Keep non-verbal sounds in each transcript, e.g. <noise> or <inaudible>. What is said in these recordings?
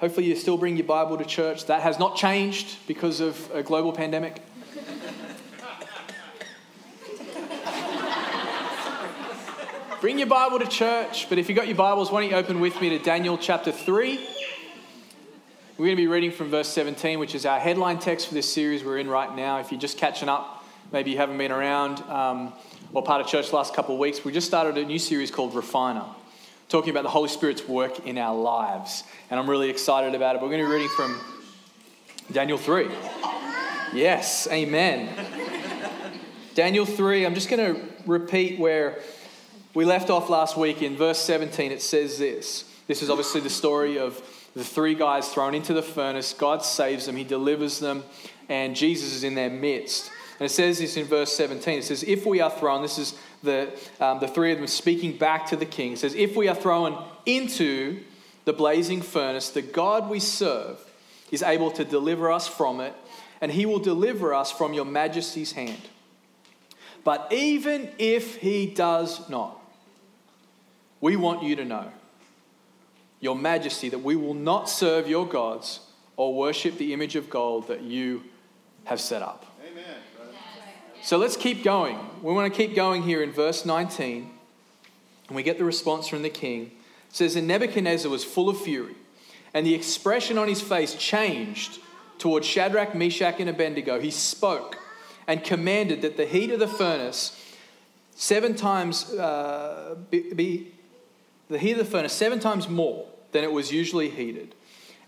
Hopefully, you still bring your Bible to church. That has not changed because of a global pandemic. bring your Bible to church, but if you've got your Bibles, why don't you open with me to Daniel chapter 3? We're going to be reading from verse 17, which is our headline text for this series we're in right now. If you're just catching up, maybe you haven't been around um, or part of church the last couple of weeks, we just started a new series called Refiner talking about the Holy Spirit's work in our lives. And I'm really excited about it. We're going to be reading from Daniel 3. Yes, amen. Daniel 3, I'm just going to repeat where we left off last week in verse 17. It says this. This is obviously the story of the three guys thrown into the furnace. God saves them, He delivers them, and Jesus is in their midst. And it says this in verse 17. It says, If we are thrown, this is the, um, the three of them speaking back to the king. It says, If we are thrown into the blazing furnace, the God we serve is able to deliver us from it, and he will deliver us from your majesty's hand. But even if he does not, we want you to know, your majesty, that we will not serve your gods or worship the image of gold that you have set up. So let's keep going. We want to keep going here in verse 19. And we get the response from the king. It says, And Nebuchadnezzar was full of fury, and the expression on his face changed towards Shadrach, Meshach, and Abednego. He spoke and commanded that the heat of the furnace seven times uh, be, be the heat of the furnace seven times more than it was usually heated.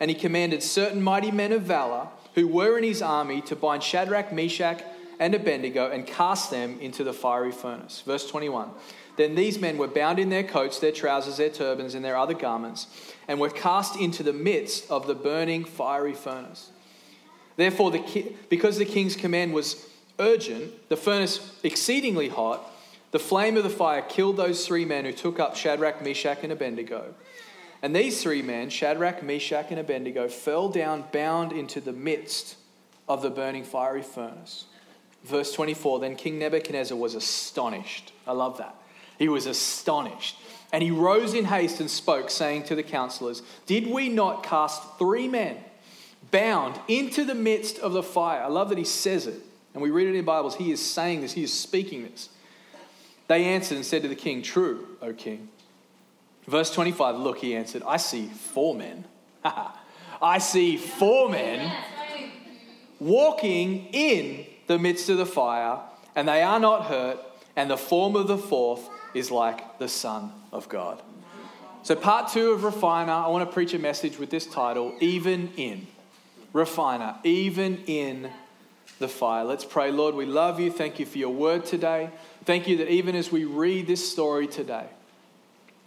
And he commanded certain mighty men of valor who were in his army to bind Shadrach, Meshach, and Abednego and cast them into the fiery furnace. Verse 21. Then these men were bound in their coats, their trousers, their turbans, and their other garments, and were cast into the midst of the burning fiery furnace. Therefore, the because the king's command was urgent, the furnace exceedingly hot, the flame of the fire killed those three men who took up Shadrach, Meshach, and Abednego. And these three men, Shadrach, Meshach, and Abednego, fell down bound into the midst of the burning fiery furnace. Verse 24 Then King Nebuchadnezzar was astonished. I love that. He was astonished. And he rose in haste and spoke, saying to the counselors, Did we not cast three men bound into the midst of the fire? I love that he says it. And we read it in Bibles. He is saying this, he is speaking this. They answered and said to the king, True, O king. Verse 25 Look, he answered, I see four men. <laughs> I see four men walking in the midst of the fire, and they are not hurt, and the form of the fourth is like the Son of God. So, part two of Refiner, I want to preach a message with this title Even in. Refiner, even in the fire. Let's pray. Lord, we love you. Thank you for your word today. Thank you that even as we read this story today,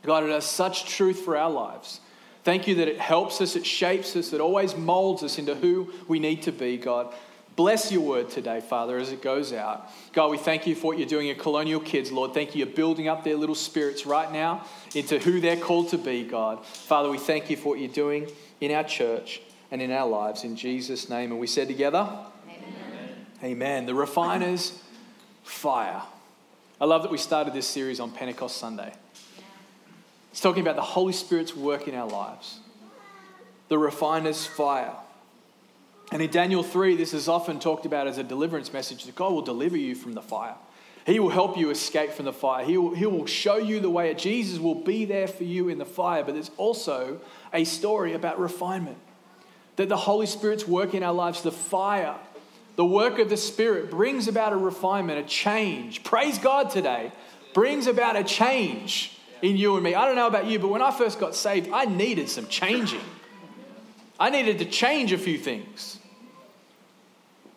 God, it has such truth for our lives. Thank you that it helps us, it shapes us, it always molds us into who we need to be, God. Bless your word today, Father, as it goes out. God, we thank you for what you're doing in colonial kids, Lord. Thank you, you're building up their little spirits right now into who they're called to be, God. Father, we thank you for what you're doing in our church and in our lives. In Jesus' name. And we said together, Amen. Amen. The refiner's fire. I love that we started this series on Pentecost Sunday. It's talking about the Holy Spirit's work in our lives. The refiner's fire. And in Daniel 3, this is often talked about as a deliverance message that God will deliver you from the fire. He will help you escape from the fire. He will, he will show you the way. Jesus will be there for you in the fire. But there's also a story about refinement that the Holy Spirit's work in our lives, the fire, the work of the Spirit brings about a refinement, a change. Praise God today, brings about a change in you and me. I don't know about you, but when I first got saved, I needed some changing. I needed to change a few things.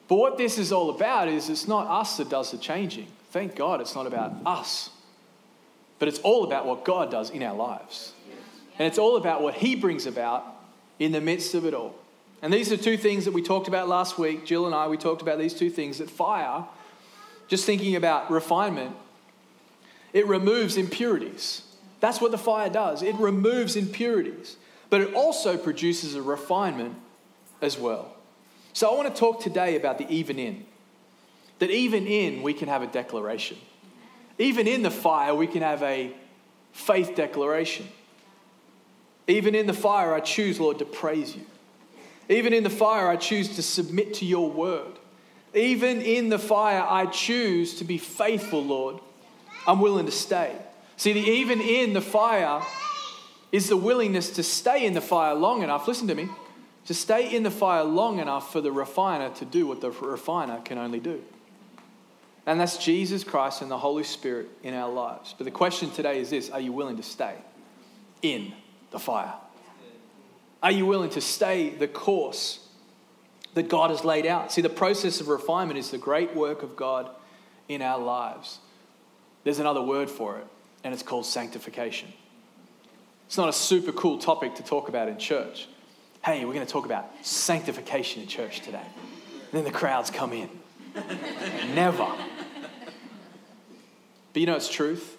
But what this is all about is it's not us that does the changing. Thank God it's not about us. But it's all about what God does in our lives. And it's all about what He brings about in the midst of it all. And these are two things that we talked about last week. Jill and I, we talked about these two things that fire, just thinking about refinement, it removes impurities. That's what the fire does. It removes impurities, but it also produces a refinement as well. So I want to talk today about the even in. That even in, we can have a declaration. Even in the fire, we can have a faith declaration. Even in the fire, I choose, Lord, to praise you. Even in the fire, I choose to submit to your word. Even in the fire, I choose to be faithful, Lord. I'm willing to stay. See, the even in the fire is the willingness to stay in the fire long enough. Listen to me. To stay in the fire long enough for the refiner to do what the refiner can only do. And that's Jesus Christ and the Holy Spirit in our lives. But the question today is this Are you willing to stay in the fire? Are you willing to stay the course that God has laid out? See, the process of refinement is the great work of God in our lives. There's another word for it and it's called sanctification. It's not a super cool topic to talk about in church. Hey, we're going to talk about sanctification in church today. And then the crowds come in. Never. But you know it's truth.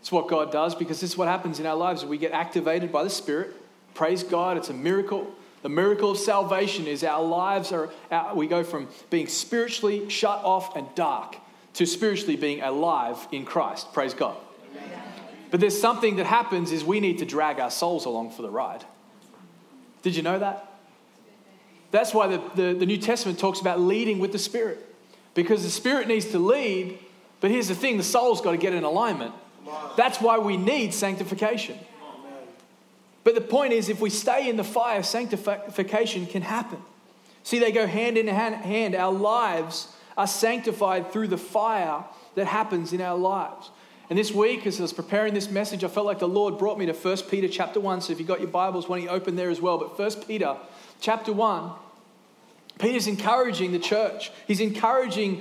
It's what God does because this is what happens in our lives. We get activated by the Spirit. Praise God, it's a miracle. The miracle of salvation is our lives are, we go from being spiritually shut off and dark to spiritually being alive in Christ. Praise God. But there's something that happens is we need to drag our souls along for the ride. Did you know that? That's why the, the, the, New Testament talks about leading with the Spirit. Because the Spirit needs to lead, but here's the thing the soul's got to get in alignment. That's why we need sanctification. But the point is, if we stay in the fire, sanctification can happen. See, they go hand in hand. Our lives are sanctified through the fire that happens in our lives. And this week, as I was preparing this message, I felt like the Lord brought me to 1 Peter chapter 1. So if you've got your Bibles, why don't you open there as well? But 1 Peter chapter 1, Peter's encouraging the church. He's encouraging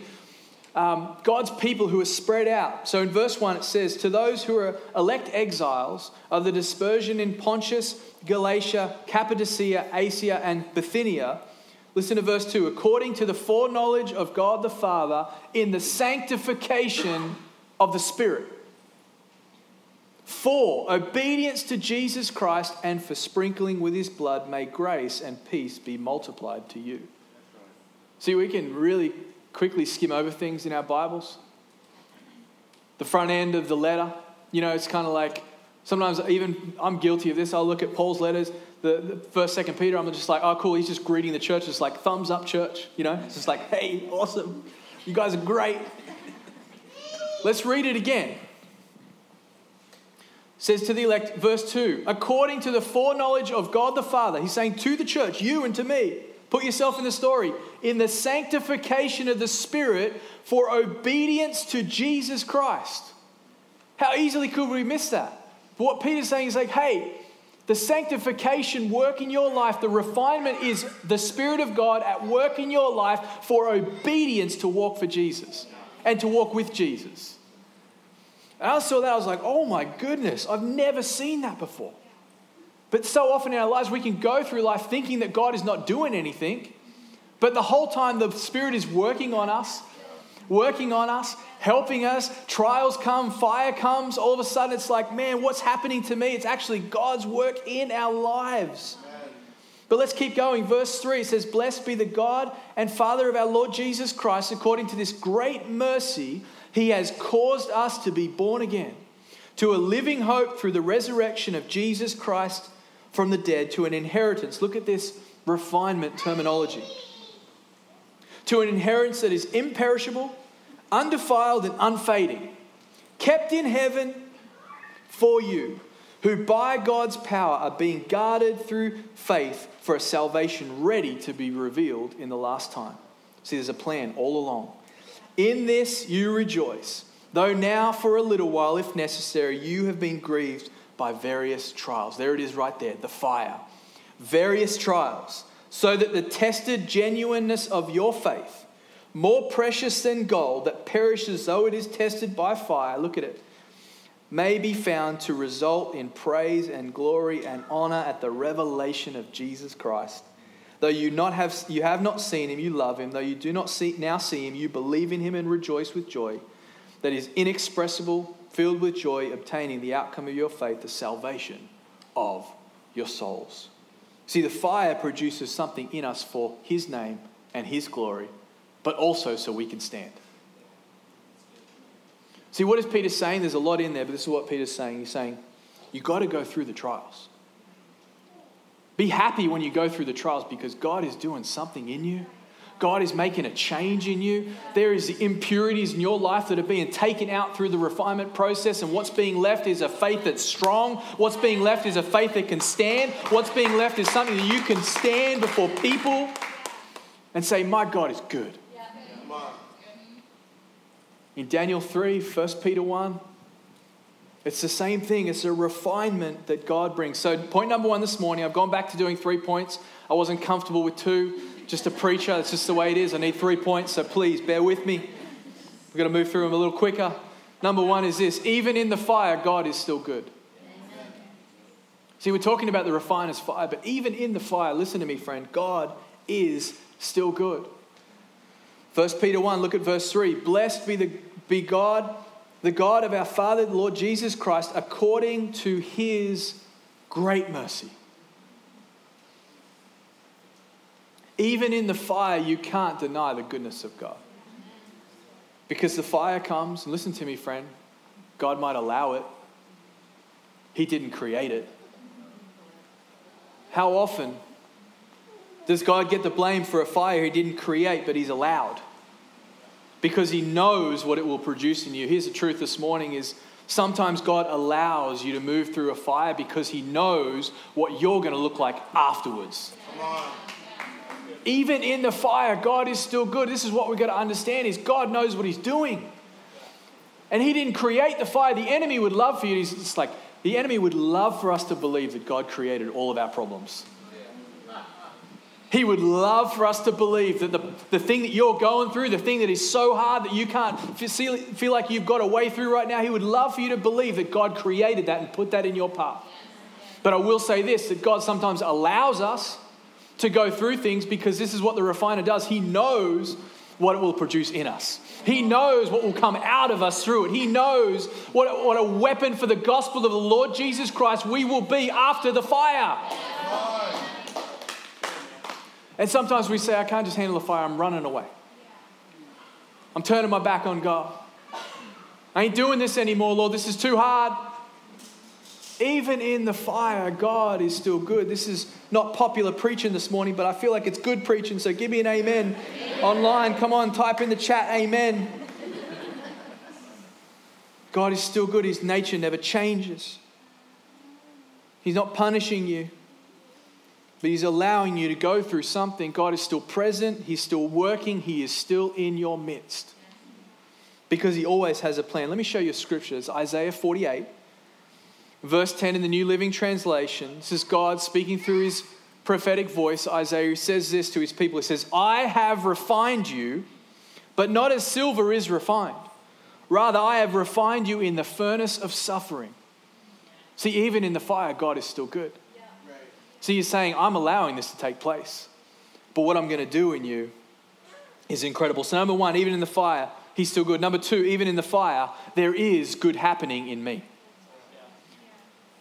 um, God's people who are spread out. So in verse 1, it says, To those who are elect exiles of the dispersion in Pontus, Galatia, Cappadocia, Asia, and Bithynia. Listen to verse 2 according to the foreknowledge of God the Father in the sanctification of the Spirit for obedience to Jesus Christ and for sprinkling with his blood, may grace and peace be multiplied to you. See, we can really quickly skim over things in our Bibles. The front end of the letter, you know, it's kind of like sometimes even I'm guilty of this. I'll look at Paul's letters, the, the first, second Peter, I'm just like, oh, cool, he's just greeting the church. It's like, thumbs up, church, you know? It's just like, hey, awesome. You guys are great. Let's read it again says to the elect, verse 2, according to the foreknowledge of God the Father, he's saying to the church, you and to me, put yourself in the story, in the sanctification of the Spirit for obedience to Jesus Christ. How easily could we miss that? But what Peter's saying is like, hey, the sanctification work in your life, the refinement is the Spirit of God at work in your life for obedience to walk for Jesus and to walk with Jesus. And I saw that, I was like, oh my goodness, I've never seen that before. But so often in our lives, we can go through life thinking that God is not doing anything, but the whole time the Spirit is working on us, working on us, helping us. Trials come, fire comes. All of a sudden, it's like, man, what's happening to me? It's actually God's work in our lives. But let's keep going. Verse 3 says, Blessed be the God and Father of our Lord Jesus Christ, according to this great mercy he has caused us to be born again to a living hope through the resurrection of Jesus Christ from the dead to an inheritance. Look at this refinement terminology. To an inheritance that is imperishable, undefiled, and unfading, kept in heaven for you, who by God's power are being guarded through faith for a salvation ready to be revealed in the last time. See, there's a plan all along. In this you rejoice, though now for a little while, if necessary, you have been grieved by various trials. There it is right there, the fire. Various trials, so that the tested genuineness of your faith, more precious than gold that perishes though it is tested by fire, look at it, may be found to result in praise and glory and honor at the revelation of Jesus Christ. Though you, not have, you have not seen him, you love him. Though you do not see, now see him, you believe in him and rejoice with joy that is inexpressible, filled with joy, obtaining the outcome of your faith, the salvation of your souls. See, the fire produces something in us for his name and his glory, but also so we can stand. See, what is Peter saying? There's a lot in there, but this is what Peter's saying. He's saying, you've got to go through the trials. Be happy when you go through the trials because God is doing something in you. God is making a change in you. There is impurities in your life that are being taken out through the refinement process, and what's being left is a faith that's strong. What's being left is a faith that can stand. What's being left is something that you can stand before people and say, My God is good. In Daniel 3, 1 Peter 1, it's the same thing. It's a refinement that God brings. So, point number one this morning, I've gone back to doing three points. I wasn't comfortable with two. Just a preacher, that's just the way it is. I need three points, so please bear with me. We're going to move through them a little quicker. Number one is this even in the fire, God is still good. See, we're talking about the refiner's fire, but even in the fire, listen to me, friend, God is still good. 1 Peter 1, look at verse 3. Blessed be, the, be God, the God of our Father, the Lord Jesus Christ, according to his great mercy. Even in the fire, you can't deny the goodness of God. Because the fire comes, and listen to me, friend, God might allow it, He didn't create it. How often does God get the blame for a fire He didn't create, but He's allowed? Because He knows what it will produce in you. Here's the truth this morning is sometimes God allows you to move through a fire because He knows what you're going to look like afterwards. Even in the fire, God is still good. This is what we've got to understand is God knows what he's doing. And he didn't create the fire. The enemy would love for you. It's like, the enemy would love for us to believe that God created all of our problems. He would love for us to believe that the, the thing that you're going through, the thing that is so hard that you can't feel, feel like you've got a way through right now, He would love for you to believe that God created that and put that in your path. But I will say this that God sometimes allows us to go through things because this is what the refiner does. He knows what it will produce in us. He knows what will come out of us through it. He knows what, what a weapon for the gospel of the Lord Jesus Christ we will be after the fire. And sometimes we say, I can't just handle the fire, I'm running away. I'm turning my back on God. I ain't doing this anymore, Lord. This is too hard. Even in the fire, God is still good. This is not popular preaching this morning, but I feel like it's good preaching. So give me an amen, amen. online. Come on, type in the chat, amen. God is still good. His nature never changes. He's not punishing you, but He's allowing you to go through something. God is still present. He's still working. He is still in your midst because He always has a plan. Let me show you scriptures Isaiah 48 verse 10 in the New Living Translation. This is God speaking through his prophetic voice. Isaiah says this to his people He says, I have refined you, but not as silver is refined. Rather, I have refined you in the furnace of suffering. See, even in the fire, God is still good. See, he's saying, I'm allowing this to take place. But what I'm going to do in you is incredible. So, number one, even in the fire, he's still good. Number two, even in the fire, there is good happening in me.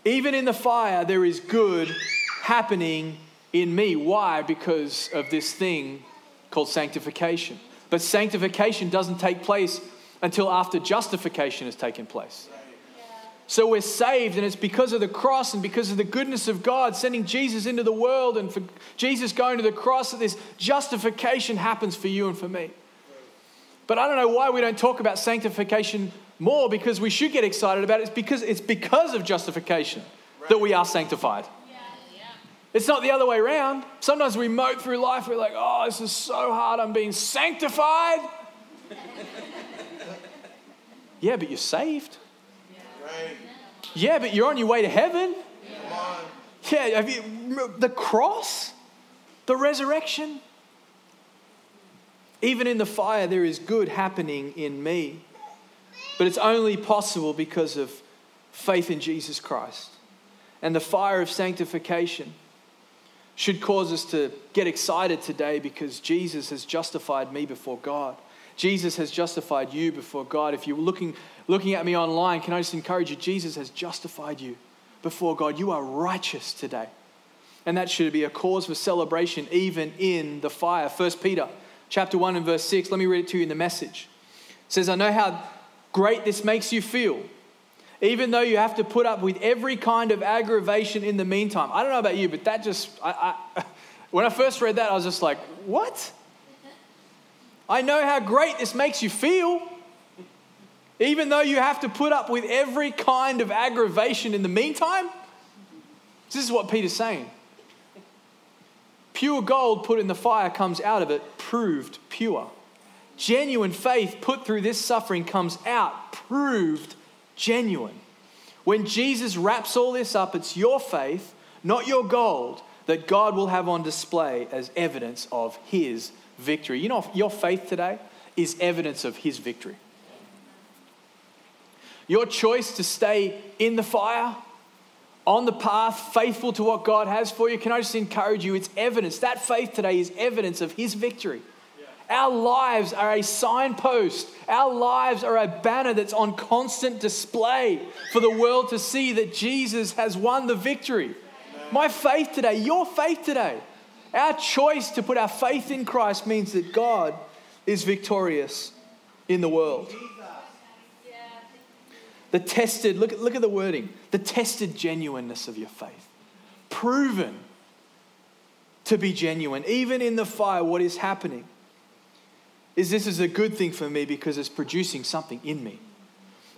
Even in the fire, there is good happening in me. Why? Because of this thing called sanctification. But sanctification doesn't take place until after justification has taken place. So we're saved, and it's because of the cross and because of the goodness of God sending Jesus into the world and for Jesus going to the cross that this justification happens for you and for me. But I don't know why we don't talk about sanctification more because we should get excited about it. It's because it's because of justification that we are sanctified. It's not the other way around. Sometimes we mope through life, we're like, oh, this is so hard, I'm being sanctified. <laughs> yeah, but you're saved. Yeah, but you're on your way to heaven. Yeah, have you the cross, the resurrection? Even in the fire, there is good happening in me. But it's only possible because of faith in Jesus Christ and the fire of sanctification should cause us to get excited today because Jesus has justified me before God. Jesus has justified you before God. If you're looking, looking at me online, can I just encourage you? Jesus has justified you before God. You are righteous today. And that should be a cause for celebration even in the fire. First Peter chapter 1 and verse 6. Let me read it to you in the message. It says, I know how great this makes you feel, even though you have to put up with every kind of aggravation in the meantime. I don't know about you, but that just, I, I, <laughs> when I first read that, I was just like, what? I know how great this makes you feel, even though you have to put up with every kind of aggravation in the meantime. This is what Peter's saying. Pure gold put in the fire comes out of it proved pure. Genuine faith put through this suffering comes out proved genuine. When Jesus wraps all this up, it's your faith, not your gold, that God will have on display as evidence of his victory. You know, your faith today is evidence of his victory. Your choice to stay in the fire on the path, faithful to what God has for you, can I just encourage you? It's evidence. That faith today is evidence of His victory. Our lives are a signpost. Our lives are a banner that's on constant display for the world to see that Jesus has won the victory. My faith today, your faith today, our choice to put our faith in Christ means that God is victorious in the world. The tested, look, look at the wording, the tested genuineness of your faith. Proven to be genuine. Even in the fire, what is happening is this is a good thing for me because it's producing something in me.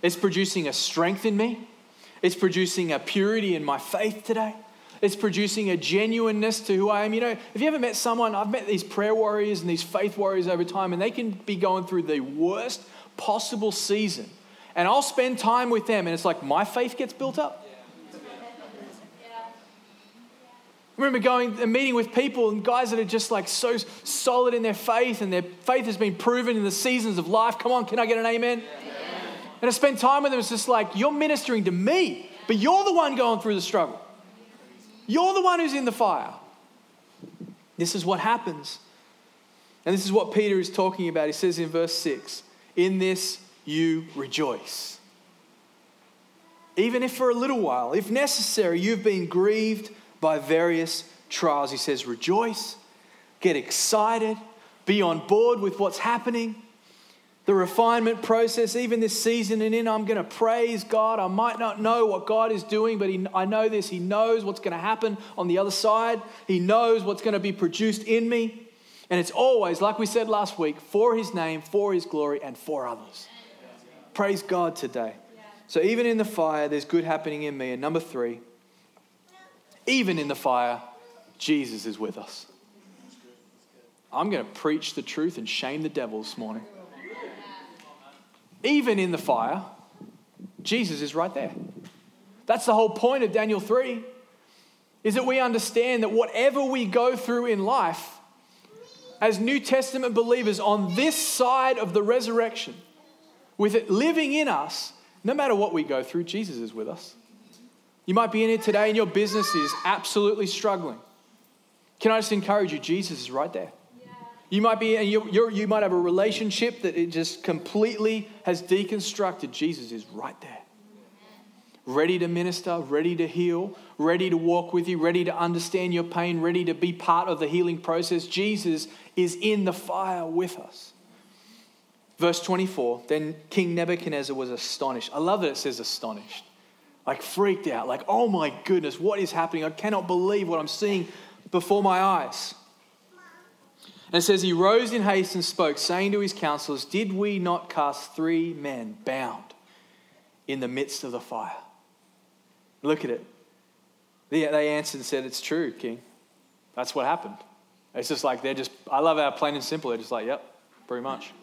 It's producing a strength in me. It's producing a purity in my faith today. It's producing a genuineness to who I am. You know, have you ever met someone? I've met these prayer warriors and these faith warriors over time, and they can be going through the worst possible season and I'll spend time with them, and it's like my faith gets built up. I remember going and meeting with people and guys that are just like so solid in their faith, and their faith has been proven in the seasons of life. Come on, can I get an amen? amen. And I spend time with them. It's just like you're ministering to me, but you're the one going through the struggle. You're the one who's in the fire. This is what happens. And this is what Peter is talking about. He says in verse 6 In this you rejoice. Even if for a little while, if necessary, you've been grieved by various trials. He says, rejoice, get excited, be on board with what's happening. The refinement process, even this season and in, I'm going to praise God. I might not know what God is doing, but he, I know this. He knows what's going to happen on the other side. He knows what's going to be produced in me. And it's always, like we said last week, for His name, for His glory, and for others. Praise God today. So even in the fire, there's good happening in me. And number three, even in the fire, Jesus is with us. I'm going to preach the truth and shame the devil this morning. Even in the fire, Jesus is right there. That's the whole point of Daniel 3 is that we understand that whatever we go through in life as New Testament believers on this side of the resurrection, with it living in us, no matter what we go through, Jesus is with us. You might be in here today and your business is absolutely struggling. Can I just encourage you? Jesus is right there. You might be, and you you might have a relationship that it just completely has deconstructed. Jesus is right there. Ready to minister, ready to heal, ready to walk with you, ready to understand your pain, ready to be part of the healing process. Jesus is in the fire with us. Verse 24 Then King Nebuchadnezzar was astonished. I love that it says astonished. Like freaked out, like, oh my goodness, what is happening? I cannot believe what I'm seeing before my eyes. And it says, He rose in haste and spoke, saying to his counselors, Did we not cast three men bound in the midst of the fire? Look at it. They answered and said, It's true, King. That's what happened. It's just like they're just, I love how plain and simple. They're just like, Yep, pretty much.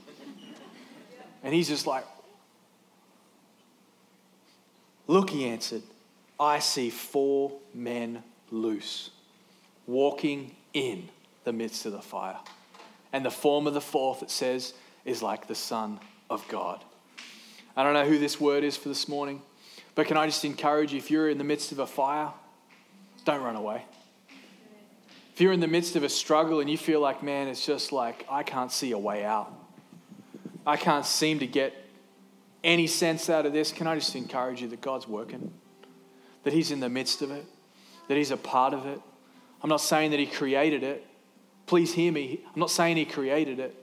And he's just like, Look, he answered, I see four men loose, walking in the midst of the fire. And the form of the fourth, it says, is like the Son of God. I don't know who this word is for this morning, but can I just encourage you if you're in the midst of a fire, don't run away. If you're in the midst of a struggle and you feel like, man, it's just like, I can't see a way out, I can't seem to get any sense out of this, can I just encourage you that God's working? That He's in the midst of it, that He's a part of it. I'm not saying that He created it. Please hear me. I'm not saying He created it,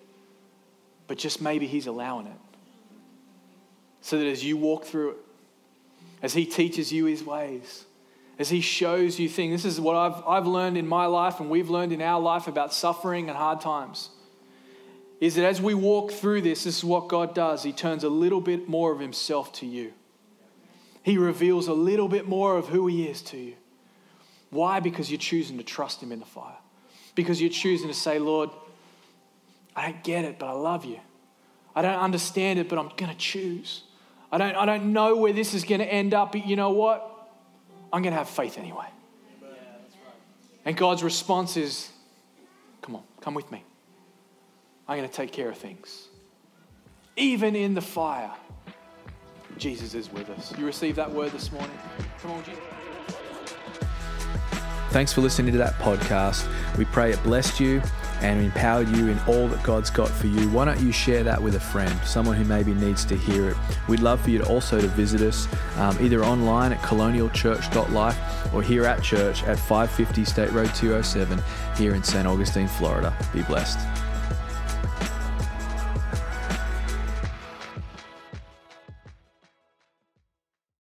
but just maybe He's allowing it. So that as you walk through it, as He teaches you His ways, as He shows you things. This is what I've, I've learned in my life and we've learned in our life about suffering and hard times. Is that as we walk through this, this is what God does. He turns a little bit more of Himself to you. He reveals a little bit more of who He is to you. Why? Because you're choosing to trust Him in the fire. Because you're choosing to say, Lord, I don't get it, but I love you. I don't understand it, but I'm going to choose. I don't, I don't know where this is going to end up, but you know what? I'm going to have faith anyway. Yeah, right. And God's response is, come on, come with me. I'm going to take care of things. Even in the fire, Jesus is with us. You received that word this morning? Come on, Jesus. Thanks for listening to that podcast. We pray it blessed you and empowered you in all that God's got for you. Why don't you share that with a friend, someone who maybe needs to hear it? We'd love for you to also to visit us um, either online at colonialchurch.life or here at church at 550 State Road 207 here in St. Augustine, Florida. Be blessed.